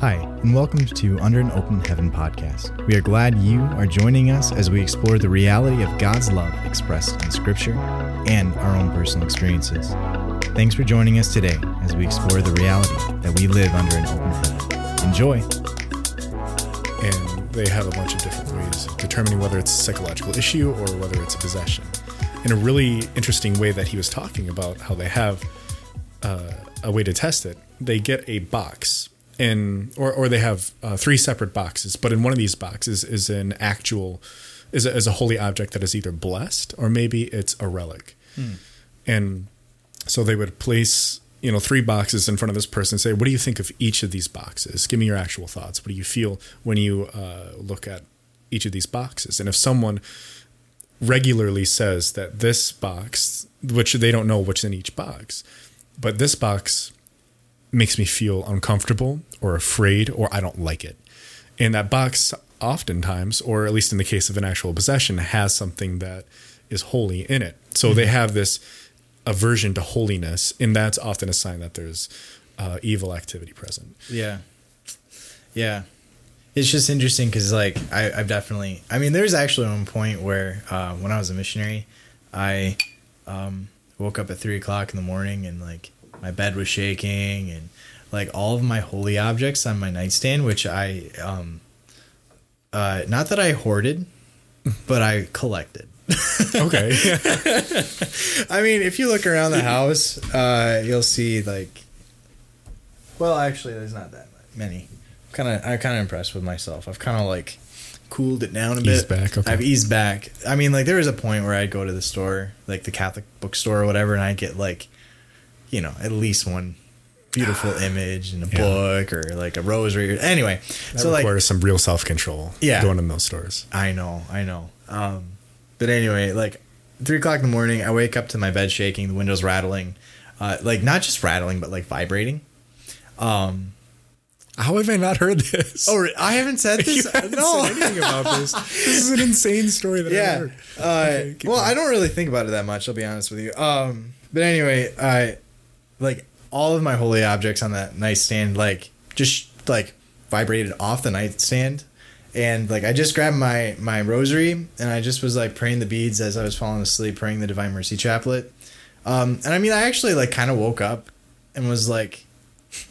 Hi, and welcome to Under an Open Heaven podcast. We are glad you are joining us as we explore the reality of God's love expressed in Scripture and our own personal experiences. Thanks for joining us today as we explore the reality that we live under an open heaven. Enjoy. and they have a bunch of different ways of determining whether it's a psychological issue or whether it's a possession. In a really interesting way that he was talking about how they have uh, a way to test it, they get a box and or or they have uh, three separate boxes, but in one of these boxes is an actual is a, is a holy object that is either blessed or maybe it's a relic, and so they would place you know three boxes in front of this person and say what do you think of each of these boxes? Give me your actual thoughts. What do you feel when you uh, look at each of these boxes? And if someone regularly says that this box which they don't know what's in each box but this box makes me feel uncomfortable or afraid or i don't like it and that box oftentimes or at least in the case of an actual possession has something that is holy in it so they have this aversion to holiness, and that's often a sign that there's uh, evil activity present. Yeah. Yeah. It's just interesting because, like, I, I've definitely, I mean, there's actually one point where uh, when I was a missionary, I um, woke up at three o'clock in the morning and, like, my bed was shaking and, like, all of my holy objects on my nightstand, which I, um, uh, not that I hoarded, but I collected. Okay. I mean, if you look around the house, uh, you'll see like. Well, actually, there's not that many. Kind of, I'm kind of impressed with myself. I've kind of like cooled it down a bit. Eased back, okay. I've eased back. I mean, like there was a point where I'd go to the store, like the Catholic bookstore or whatever, and I'd get like, you know, at least one beautiful image and a Yeah. book or like a rosary. Anyway, That so like some real self control. Yeah. Going in those stores. I know, I know. Um, but anyway, like three o'clock in the morning, I wake up to my bed shaking, the windows rattling, uh, like not just rattling, but like vibrating. Um, How have I not heard this? oh, I haven't said this. haven't no, said anything about this. This is an insane story that I've yeah. heard. Uh, Okay, well, going. I don't really think about it that much. I'll be honest with you. Um, but anyway, I like all of my holy objects on that nightstand, like just like vibrated off the nightstand, and like I just grabbed my my rosary and I just was like praying the beads as I was falling asleep, praying the Divine Mercy Chaplet. Um, and I mean, I actually like kind of woke up and was like,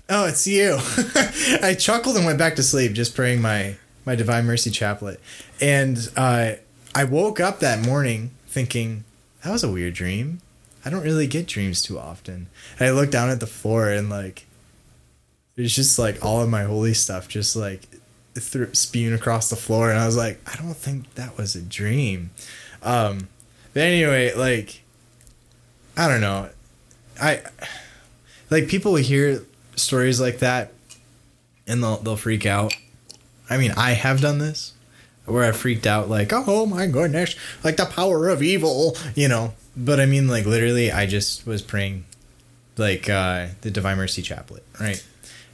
"Oh, it's you." I chuckled and went back to sleep, just praying my my Divine Mercy Chaplet. And uh, I woke up that morning thinking that was a weird dream. I don't really get dreams too often. And I looked down at the floor and like there's just like all of my holy stuff just like through, spewing across the floor, and I was like, I don't think that was a dream. Um, but anyway, like I don't know, I like people will hear stories like that and they'll they'll freak out. I mean, I have done this where I freaked out like, "Oh my goodness, like the power of evil," you know. But I mean like literally I just was praying like uh the Divine Mercy Chaplet, right?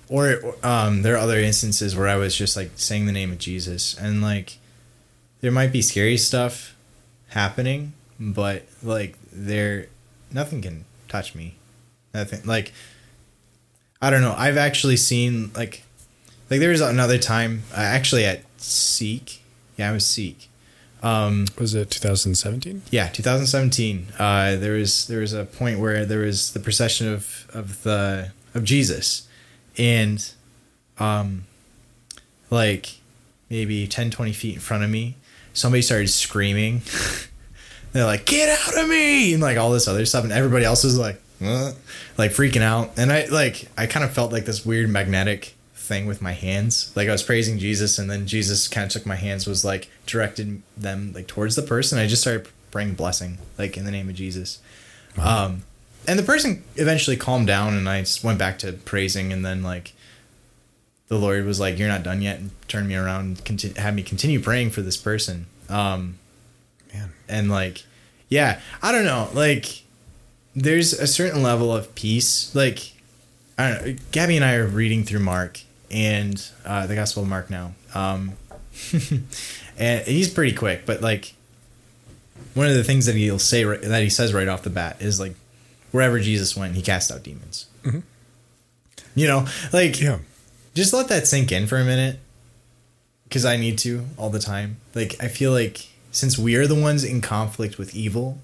Or um there are other instances where I was just like saying the name of Jesus and like there might be scary stuff happening, but like there nothing can touch me. Nothing like I don't know. I've actually seen like like there was another time uh, actually at Seek. Yeah, I was Seek. Um, Was it 2017? yeah, 2017. Uh, there was there was a point where there was the procession of of the of Jesus, and um, like maybe 10, 20 feet in front of me, somebody started screaming. They're like, "Get out of me!" and like all this other stuff, and everybody else was like, "Uh," like freaking out. And I like I kind of felt like this weird magnetic thing with my hands. Like I was praising Jesus, and then Jesus kind of took my hands, was like directed them like towards the person. I just started praying blessing, like in the name of Jesus. Um, and the person eventually calmed down, and I just went back to praising, and then like the Lord was like, "You're not done yet," and turned me around, and conti- had me continue praying for this person. Um, Man. and like, yeah, I don't know, like there's a certain level of peace. Like, I don't know. Gabby and I are reading through Mark and uh, the Gospel of Mark now. Um, and he's pretty quick, but like one of the things that he'll say right, that he says right off the bat is like, wherever Jesus went, he cast out demons. You know, like Yeah. just let that sink in for a minute because I need to all the time. Like, I feel like since we are the ones in conflict with evil,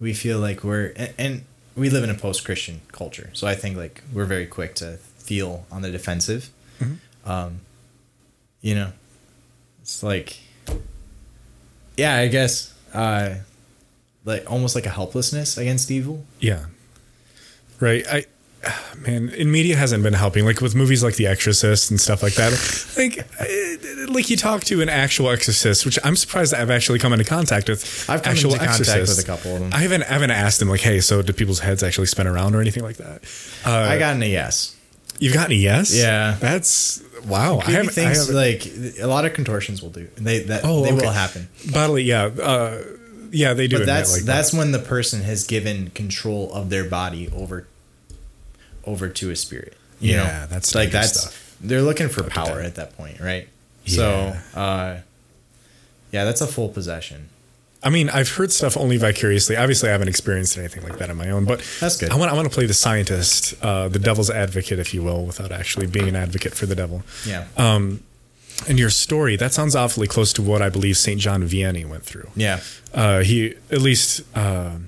we feel like we're, and, and we live in a post Christian culture. So I think like we're very quick to feel on the defensive. Um, you know, it's like, yeah, I guess, uh, like almost like a helplessness against evil. Yeah. Right. I man, in media hasn't been helping. Like with movies like The Exorcist and stuff like that. like, uh, like you talk to an actual exorcist, which I'm surprised I've actually come into contact with. I've come actual into contact exorcists. with a couple of them. I haven't, I haven't asked them like, hey, so do people's heads actually spin around or anything like that? Uh, I got a yes. You've gotten a yes. Yeah. That's wow. I haven't, I things like a lot of contortions will do. They that Oh, they okay. will happen. bodily. Yeah. Uh, yeah, they do. But that's like that's that. when the person has given control of their body over over to a spirit. You Yeah, know? that's like that's stuff. they're looking for Look at power that. at that point, right? Yeah. So uh yeah, that's a full possession. I mean, I've heard stuff only vicariously. Obviously, I haven't experienced anything like that on my own. But That's good. I want I want to play the scientist, uh, the devil's advocate, if you will, without actually being an advocate for the devil. Yeah. Um, and your story that sounds awfully close to what I believe Saint John Vianney went through. yeah. Uh, he at least uh,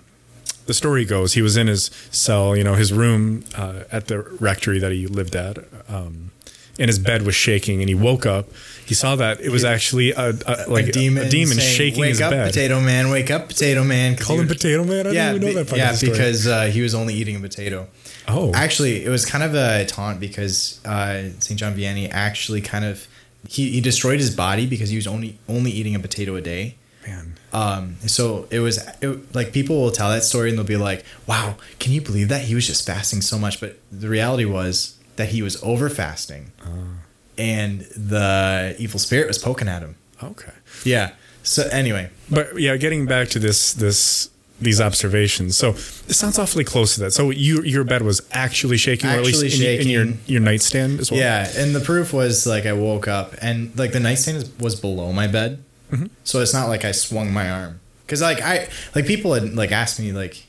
the story goes he was in his cell, you know, his room uh, at the rectory that he lived at. Um, and his bed was shaking, and he woke up. He saw that it was actually a, a like a demon, a demon saying, shaking Wake his up, bed. potato man! Wake up, potato man. Call him was- Potato Man. I yeah, didn't even know that part yeah, of the story. because uh, he was only eating a potato. oh, Actually, it was kind of a taunt because uh, St. John Vianney actually kind of he, he destroyed his body because he was only only eating a potato a day. man, Um, so it was it, like people will tell that story and they'll be like, "Wow, can you believe that he was just fasting so much?" But the reality was that he was over fasting, oh. and the evil spirit was poking at him. okay. Yeah. So anyway, But yeah, getting back to this this these observations. So it sounds awfully close to that. So you your bed was actually shaking, or at Actually least in, in your your nightstand as well. Yeah, and the proof was like I woke up and like the nightstand was below my bed, mm-hmm. so it's not like I swung my arm because like I like people had like asked me like,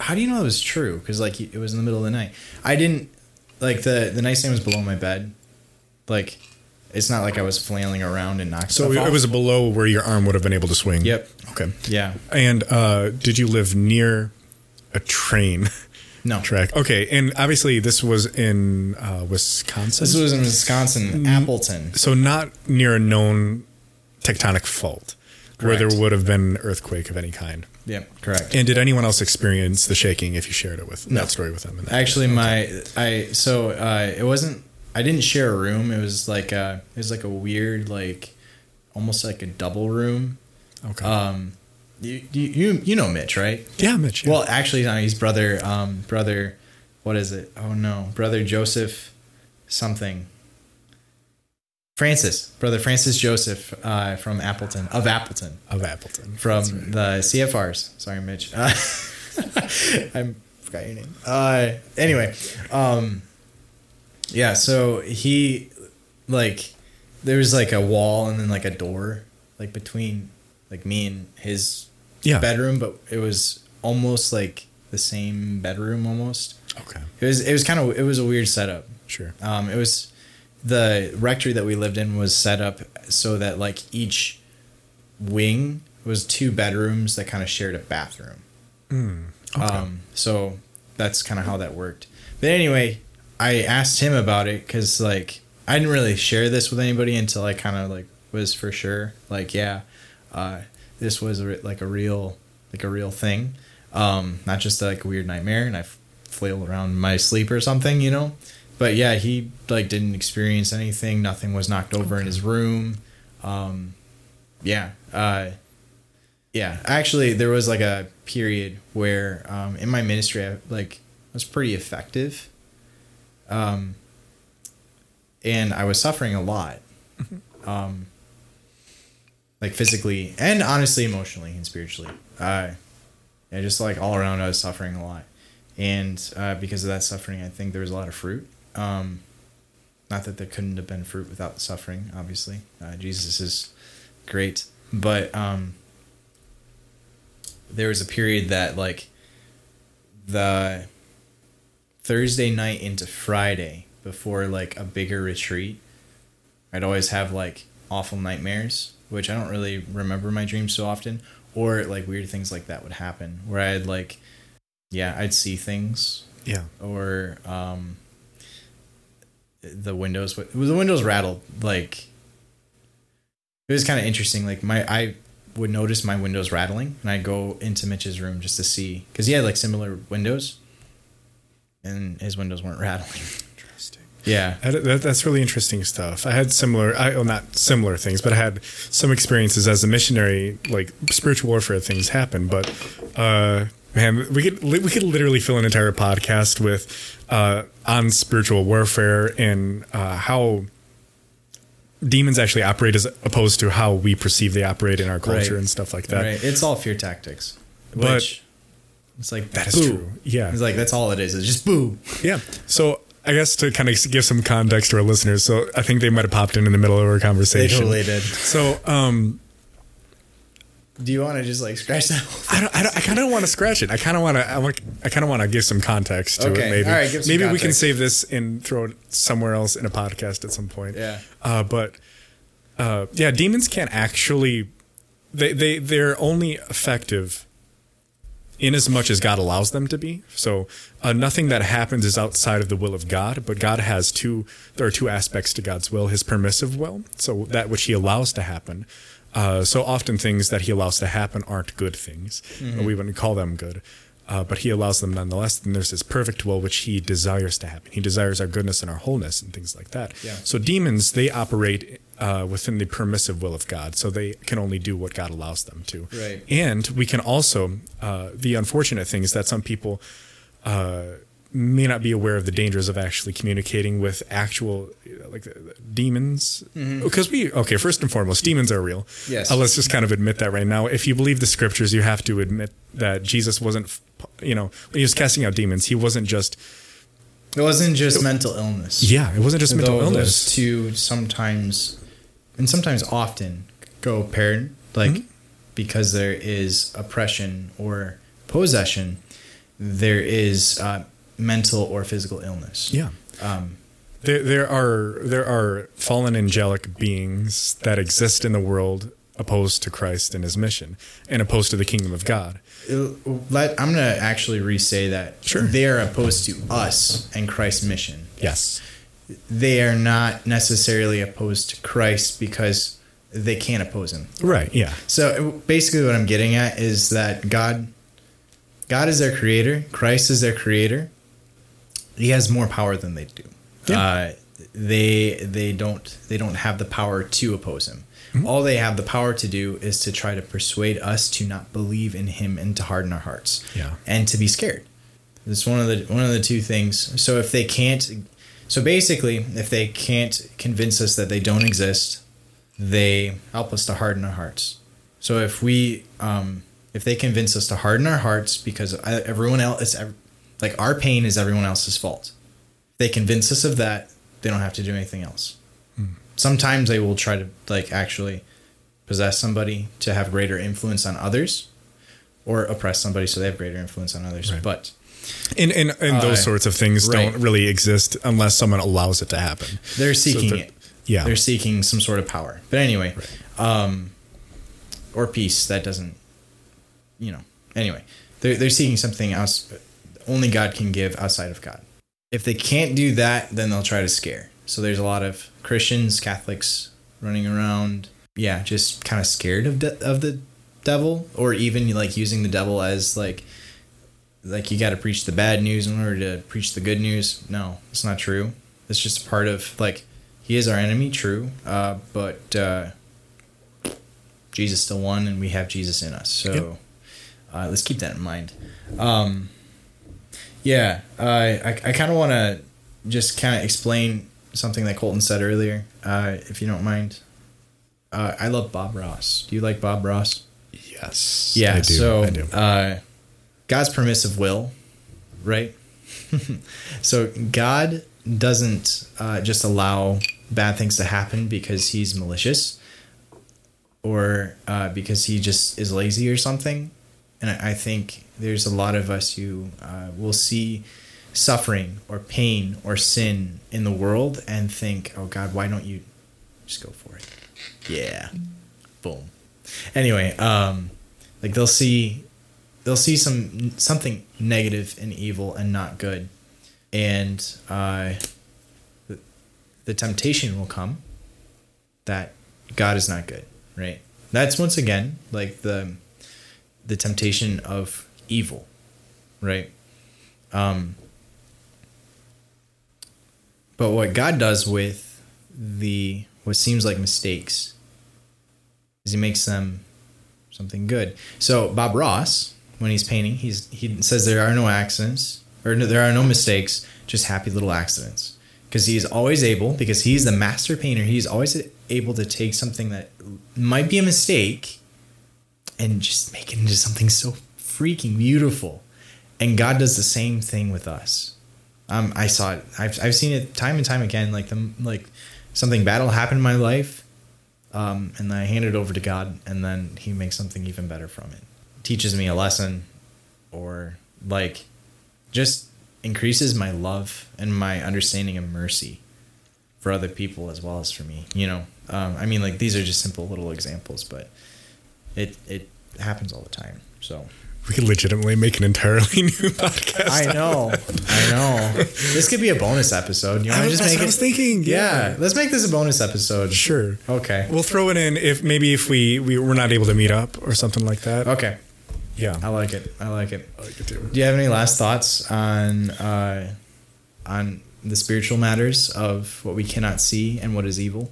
how do you know it was true? Because like it was in the middle of the night. I didn't like the the nightstand was below my bed, like it's not like I was flailing around and knocked. So it was below where your arm would have been able to swing. Yep. Okay. Yeah. And uh, did you live near a train No. track? Okay. And obviously this was in uh, Wisconsin. This was in Wisconsin, Appleton. so not near a known tectonic fault where there would have been an earthquake of any kind. Yep. Correct. And did anyone else experience the shaking if you shared it with No. that story with them? Actually, my I so uh, it wasn't. I didn't share a room. It was like a it was like a weird like almost like a double room. okay. Um, you you you, you know Mitch, right? yeah, Mitch. yeah. Well, actually, no, he's brother. Um, brother, what is it? Oh no, brother Joseph, something. Francis, brother Francis Joseph, uh, from Appleton of Appleton of Appleton. from right. the CFRs. Sorry, Mitch. Uh, I forgot your name. Uh, anyway, um, yeah. So he, like, there was like a wall and then like a door, like between like me and his yeah. bedroom, but it was almost like the same bedroom almost. Okay. It was it was kind of it was a weird setup. Sure. Um, it was the rectory that we lived in was set up so that like each wing was two bedrooms that kind of shared a bathroom. Okay. Um, so that's kind of how that worked. But anyway, I asked him about it because like I didn't really share this with anybody until I kind of like was for sure like yeah, uh, this was a, like a real like a real thing, um, not just like a weird nightmare and I f- flailed around my sleep or something, you know. But yeah, he like didn't experience anything. Nothing was knocked over in his room. Um, yeah. Uh, yeah. Actually, there was like a period where um, in my ministry, I like was pretty effective. Um, and I was suffering a lot, um, like physically and honestly, emotionally and spiritually. Uh, yeah, just like all around, I was suffering a lot, and uh, because of that suffering, I think there was a lot of fruit. Um, not that there couldn't have been fruit without the suffering. Obviously, uh, Jesus is great, but um, there was a period that like the Thursday night into Friday before like a bigger retreat, I'd always have like awful nightmares, which I don't really remember my dreams so often, or like weird things like that would happen where I'd like, yeah, I'd see things Yeah. or um, the windows would- the windows rattled like it was kind of interesting like my i would notice my windows rattling and i'd go into mitch's room just to see because he had like similar windows and his windows weren't rattling Interesting. yeah That, that, that's really interesting stuff. I had similar, I well, not similar things, but I had some experiences as a missionary. Like spiritual warfare things happen, but uh, man, we could we could literally fill an entire podcast with uh, on spiritual warfare and uh, how demons actually operate as opposed to how we perceive they operate in our culture Right. and stuff like that. right it's all fear tactics But- which it's like That is boo. true. Yeah. it's like that's all it is it's just boo Yeah. So I guess to kind of give some context to our listeners, so I think they might have popped in in the middle of our conversation. they totally did So um, do you want to just like scratch that I don't, I, don't, I kind of want to scratch it. I kind of want to. I, want- I kind of want to give some context to Okay. it. Maybe. All right, maybe we can save this and throw it somewhere else in a podcast at some point. Yeah. Uh, but uh, yeah, demons can't actually. They they they're only effective in as much as God allows them to be. So uh, nothing that happens is outside of the will of God, but God has two, there are two aspects to God's will, his permissive will. So that which he allows to happen. Uh, so often things that he allows to happen aren't good things. We wouldn't call them good. Uh, but he allows them nonetheless. And there's his perfect will, which he desires to happen. He desires our goodness and our wholeness and things like that. Yeah. So demons, they operate uh, within the permissive will of God. So they can only do what God allows them to. Right. And we can also, uh, the unfortunate thing is that some people uh, may not be aware of the dangers of actually communicating with actual, like, demons. Because we, okay, first and foremost, demons are real. Yes. Uh, let's just kind of admit that right now. If you believe the scriptures, you have to admit that Jesus wasn't, you know, when he was casting out demons, he wasn't just, It wasn't just mental illness. yeah, it wasn't just mental illness. Those two sometimes, and sometimes often, go paired. Like Mm-hmm. because there is oppression or possession, there is uh, mental or physical illness. Yeah. Um, There, there are there are fallen angelic beings that exist in the world opposed to Christ and His mission, and opposed to the kingdom of God. let, I'm gonna actually re-say that. Sure. They are opposed to us and Christ's mission. Yes. They are not necessarily opposed to Christ because they can't oppose him. Right. Yeah. So basically, what I'm getting at is that God, God is their creator. Christ is their creator. He has more power than they do. Yeah. Uh, they they don't they don't have the power to oppose him. Mm-hmm. All they have the power to do is to try to persuade us to not believe in him and to harden our hearts. Yeah. And to be scared. It's one of the one of the two things. So if they can't, so basically, if they can't convince us that they don't exist, they help us to harden our hearts. So if we, um, if they convince us to harden our hearts because everyone else, it's ev- like our pain is everyone else's fault. They convince us of that, they don't have to do anything else. Sometimes they will try to like actually possess somebody to have greater influence on others, or oppress somebody so they have greater influence on others. Right. But And and, and those Uh, sorts of things right. don't really exist unless someone allows it to happen. they're seeking they're- it. yeah. they're seeking some sort of power. But anyway, um, or peace that doesn't, you know. Anyway, they're they're seeking something else. Only God can give outside of God. If they can't do that, then they'll try to scare. So there's a lot of Christians, Catholics running around, yeah, just kind of scared of de- of the devil, or even like using the devil as like like you got to preach the bad news in order to preach the good news. No, it's not true. It's just a part of like he is our enemy, true, uh, but uh, Jesus still won, and we have Jesus in us. So Yep. uh, let's keep that in mind. Um, yeah, uh, I I kind of want to just kind of explain something that Colton said earlier, uh, if you don't mind. Uh, I love Bob Ross. Do you like Bob Ross? Yes. Yeah. I do. so I do. Uh, God's permissive will, right? so God doesn't uh, just allow bad things to happen because he's malicious or uh, because he just is lazy or something. And I, think there's a lot of us who uh, will see suffering or pain or sin in the world and think, oh God, why don't you just go for it? Yeah. Boom. Anyway, um, like they'll see they'll see some something negative and evil and not good. And uh, the, the temptation will come that God is not good, right? That's once again like the the temptation of evil, right? Um, but what God does with the what seems like mistakes is he makes them something good. So Bob Ross, when he's painting, he's he says there are no accidents or no, there are no mistakes, just happy little accidents. Because he's always able, because he's the master painter, he's always able to take something that might be a mistake and just make it into something so freaking beautiful. And God does the same thing with us. Um, I saw it. I've, I've seen it time and time again. Like the like something bad will happen in my life, um, and then I hand it over to God, and then He makes something even better from it. Teaches me a lesson, or like just increases my love and my understanding of mercy for other people as well as for me. You know, um, I mean, like these are just simple little examples, but it it happens all the time. So We could legitimately make an entirely new podcast. I know, I know. This could be a bonus episode. You want I to was- just make what I was thinking. Yeah. Yeah. let's make this a bonus episode. Sure. Okay. We'll throw it in if maybe if we, we we're not able to meet up or something like that. Okay. Yeah. I like it. I like it. I like it too. Do you have any last thoughts on uh, on the spiritual matters of what we cannot see and what is evil?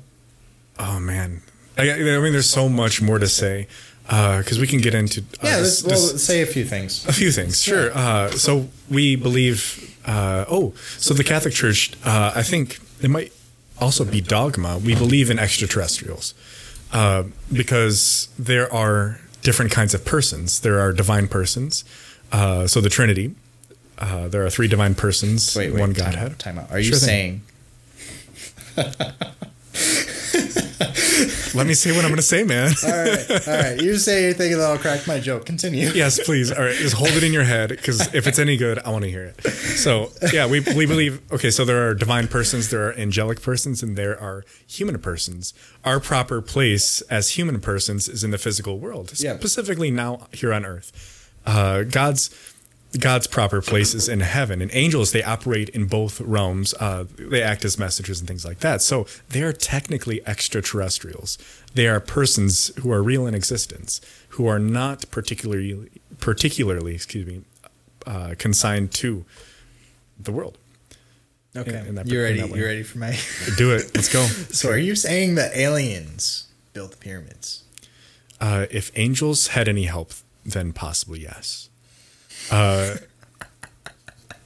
Oh man. I, I mean, there's so much more to say because we can get into uh, Yeah, this- let's, well, say a few things. A few things, sure. Uh, so we believe. Uh, oh, so the Catholic Church. Uh, I think it might also be dogma. We believe in extraterrestrials uh, because there are different kinds of persons. There are divine persons. Uh, so the Trinity. Uh, there are three divine persons. Wait, wait. one time Godhead. Out, time out. Are you Sure saying? Let me say what I'm going to say, man. All right, all right. You say you think that I'll crack my joke. Continue. yes, please. All right, just hold it in your head because if it's any good, I want to hear it. So, yeah, we, we believe. Okay, so there are divine persons, there are angelic persons, and there are human persons. Our proper place as human persons is in the physical world, Yeah. specifically now here on Earth. Uh, God's God's proper place is in heaven, and angels they operate in both realms. Uh, they act as messengers and things like that. So they are technically extraterrestrials. They are persons who are real in existence, who are not particularly particularly, excuse me, uh, consigned to the world. Okay. in you ready? You ready for my? Do it. Let's go. so, are you saying that aliens built the pyramids? Uh, if angels had any help, then possibly yes. Uh,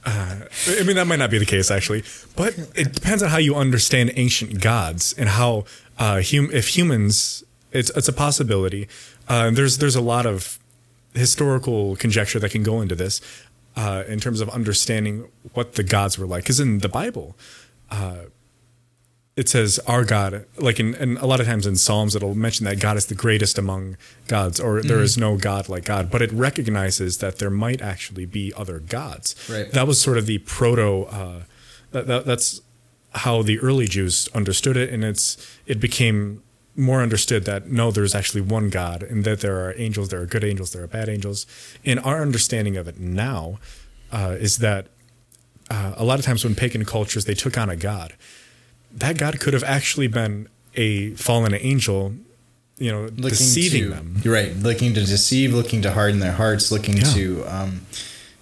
uh, I mean, that might not be the case actually, but it depends on how you understand ancient gods and how uh, hum- if humans, it's it's a possibility. Uh, there's there's a lot of historical conjecture that can go into this uh, in terms of understanding what the gods were like. Because in the Bible, it says our God, like in, and a lot of times in Psalms, it'll mention that God is the greatest among gods, or there is no God like God. But it recognizes that there might actually be other gods. Right. That was sort of the proto. Uh, that, that, that's how the early Jews understood it, and it's it became more understood that no, there's actually one God, and that there are angels, there are good angels, there are bad angels. And our understanding of it now uh, is that uh, a lot of times when pagan cultures they took on a god, that god could have actually been a fallen angel, you know, Looking deceiving to, them. You're right. Looking to deceive, looking to harden their hearts, looking Yeah. to um,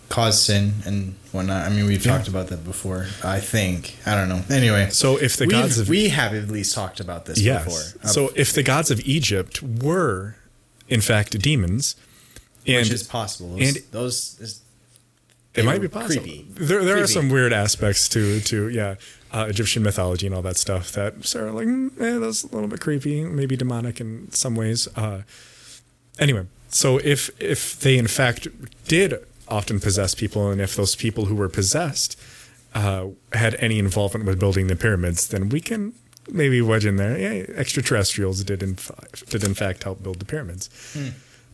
cause sin and whatnot. I mean, we've talked about that before. I think. I don't know. Anyway, So if the gods of we have at least talked about this yes, before. Uh, so if the gods of Egypt were in fact demons, and which is possible. Those, and- those is, it might be possible. Creepy. There, there are some weird aspects to to yeah, uh, Egyptian mythology and all that stuff that Sarah like mm, eh, that's a little bit creepy, maybe demonic in some ways. Uh, anyway, so if if they in fact did often possess people, and if those people who were possessed uh, had any involvement with building the pyramids, then we can maybe wedge in there. Yeah, extraterrestrials did in did in fact help build the pyramids.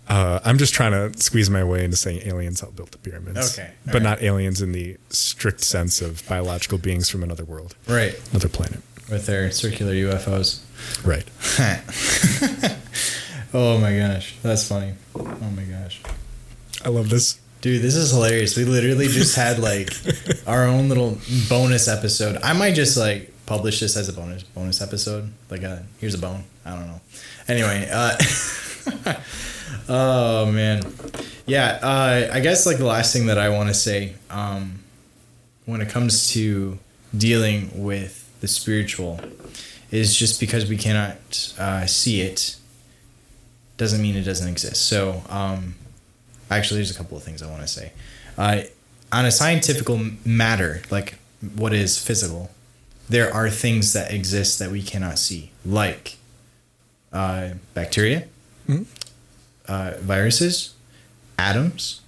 Uh, I'm just trying to squeeze my way into saying aliens helped build the pyramids. Okay, But alright. not aliens in the strict sense of biological beings from another world, Right. another planet. With their circular UFOs. Right. oh my gosh. That's funny. Oh my gosh. I love this. Dude, this is hilarious. We literally just had like our own little bonus episode. I might just like publish this as a bonus bonus episode. Like a here's a bone. I don't know. Anyway, uh Oh man. Yeah, uh I guess like the last thing that I want to say um when it comes to dealing with the spiritual is just because we cannot uh, see it doesn't mean it doesn't exist. So, um, actually, there's a couple of things I want to say. Uh, on a scientific matter, like what is physical, there are things that exist that we cannot see, like uh, bacteria, uh, viruses, atoms.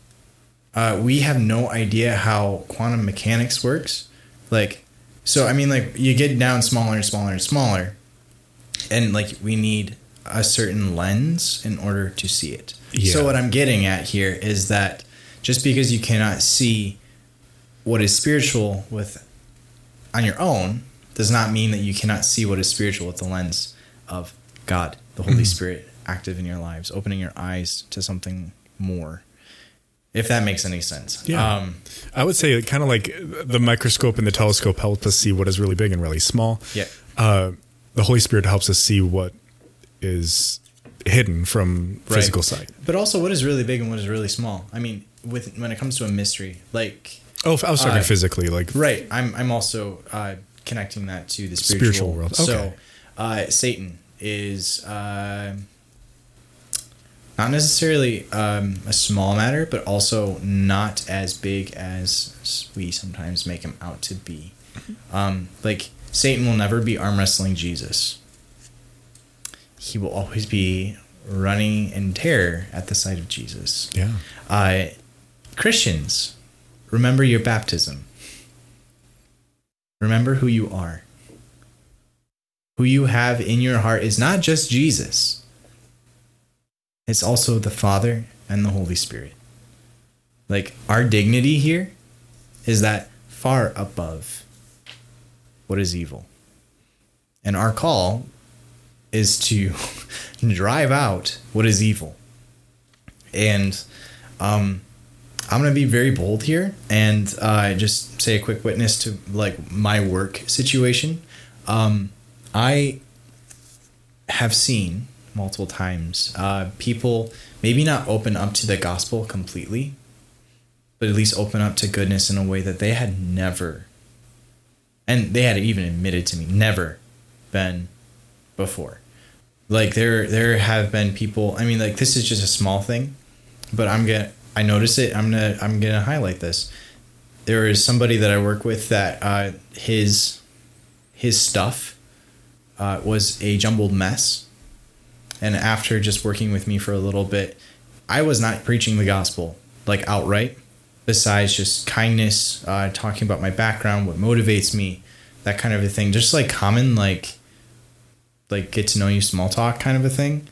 Uh, we have no idea how quantum mechanics works. Like, so I mean, like you get down smaller and smaller and smaller, and like we need a certain lens in order to see it. Yeah. So what I'm getting at here is that just because you cannot see what is spiritual with on your own does not mean that you cannot see what is spiritual with the lens of God, the Holy Spirit active in your lives, opening your eyes to something more. If that makes any sense. Yeah. Um, I would say kind of like the microscope and the telescope help us see what is really big and really small. Yeah. Uh, the Holy Spirit helps us see what is hidden from Right. physical sight. But also, what is really big and what is really small? I mean, with when it comes to a mystery, like Oh, I was talking Uh, physically, like right, I'm I'm also uh, connecting that to the spiritual, Spiritual world, So, uh, Satan is uh, not necessarily um, a small matter, but also not as big as we sometimes make him out to be. Um, like Satan will never be arm wrestling Jesus. He will always be running in terror at the sight of Jesus. yeah. Uh, Christians, remember your baptism. Remember who you are. Who you have in your heart is not just Jesus, it's also the Father and the Holy Spirit. Like, our dignity here is that far above what is evil. And our call is to drive out what is evil. And um, I'm gonna be very bold here and uh, just say a quick witness to like my work situation. Um, I have seen multiple times uh, people maybe not open up to the gospel completely, but at least open up to goodness in a way that they had never, and they had even admitted to me, never been before. Like there, there have been people. I mean, like this is just a small thing, but I'm gonna. I notice it. I'm gonna. I'm gonna highlight this. There is somebody that I work with that uh, his his stuff uh, was a jumbled mess, and after just working with me for a little bit, I was not preaching the gospel like outright. Besides just kindness, uh, talking about my background, what motivates me, that kind of a thing. Just like common like like get to know you small talk kind of a thing.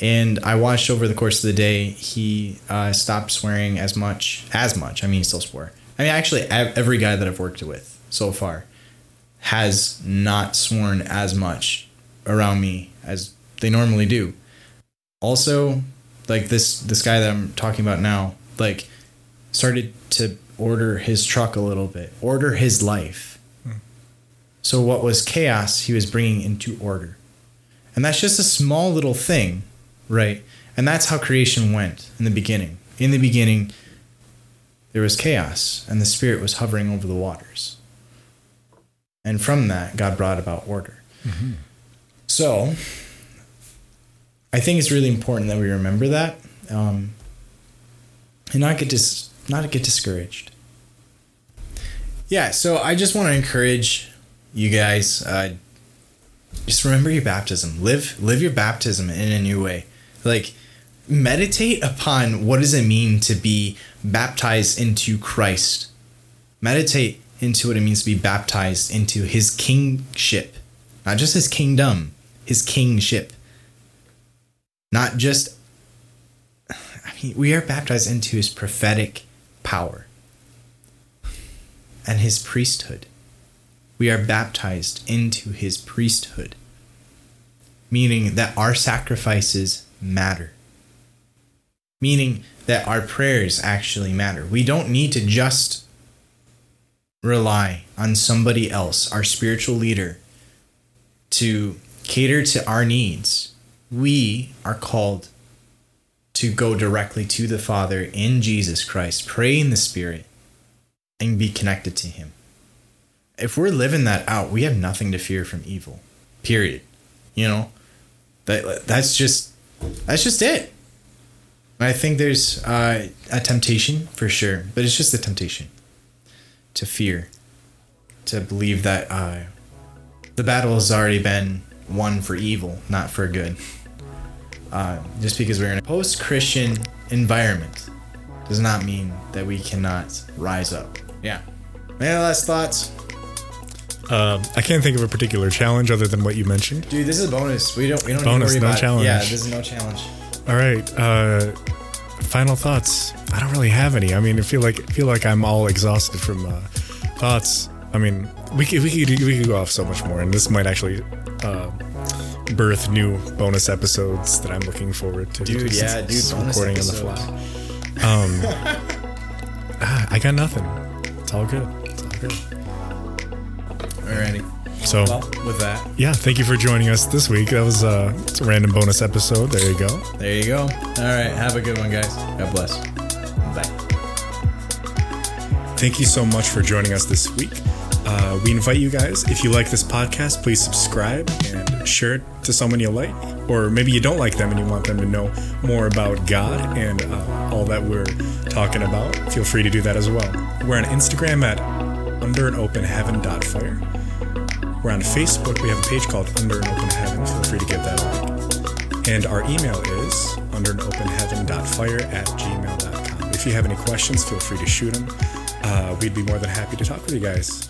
And I watched over the course of the day, he uh, stopped swearing as much as much. I mean, he still swore. I mean, actually, every guy that I've worked with so far has not sworn as much around me as they normally do. Also, like this this guy that I'm talking about now, like started to order his truck a little bit, order his life. Hmm. So what was chaos, he was bringing into order. And that's just a small little thing, right? And that's how creation went in the beginning. In the beginning, there was chaos, and the Spirit was hovering over the waters. And from that, God brought about order. Mm-hmm. So, I think it's really important that we remember that, um, and not get dis- not get discouraged. Yeah, so I just want to encourage you guys. Uh, just remember your baptism. Live live your baptism in a new way. Like meditate upon what does it mean to be baptized into Christ. Meditate into what it means to be baptized into his kingship. Not just his kingdom, his kingship. Not just he- we are baptized into his prophetic power and his priesthood. We are baptized into his priesthood, meaning that our sacrifices matter, meaning that our prayers actually matter. We don't need to just rely on somebody else, our spiritual leader, to cater to our needs. We are called to go directly to the Father in Jesus Christ, pray in the Spirit, and be connected to Him. If we're living that out, we have nothing to fear from evil. Period. You know, that that's just that's just it. I think there's uh, a temptation for sure, but it's just a temptation to fear, to believe that uh, the battle has already been won for evil, not for good. Uh, just because we're in a post Christian environment does not mean that we cannot rise up. Yeah. Any last thoughts? Um, I can't think of a particular challenge other than what you mentioned. Dude, this is a bonus. We don't we don't Bonus, need to no challenge. It. Yeah, this is no challenge. All right. Uh, final thoughts. I don't really have any. I mean, I feel like I feel like I'm all exhausted from uh, thoughts. I mean, we could, we could we could go off so much more, and this might actually uh, birth new bonus episodes that I'm looking forward to. Dude, Just yeah, dude, bonus recording on the fly. Um, ah, I got nothing. It's all good. It's all good. Alrighty. So Well, with that, yeah, thank you for joining us this week. That was uh, a random bonus episode. There you go. there you go. All right, have a good one, guys. God bless. Bye. Thank you so much for joining us this week. Uh, we invite you guys, if you like this podcast, please subscribe and share it to someone you like. Or maybe you don't like them and you want them to know more about God and uh, all that we're talking about. Feel free to do that as well. We're on Instagram at under an open heaven. We're on Facebook. We have a page called Under an Open Heaven. Feel free to give that a like. And our email is under an open heaven at gmail.com. If you have any questions, feel free to shoot them. Uh, we'd be more than happy to talk with you guys.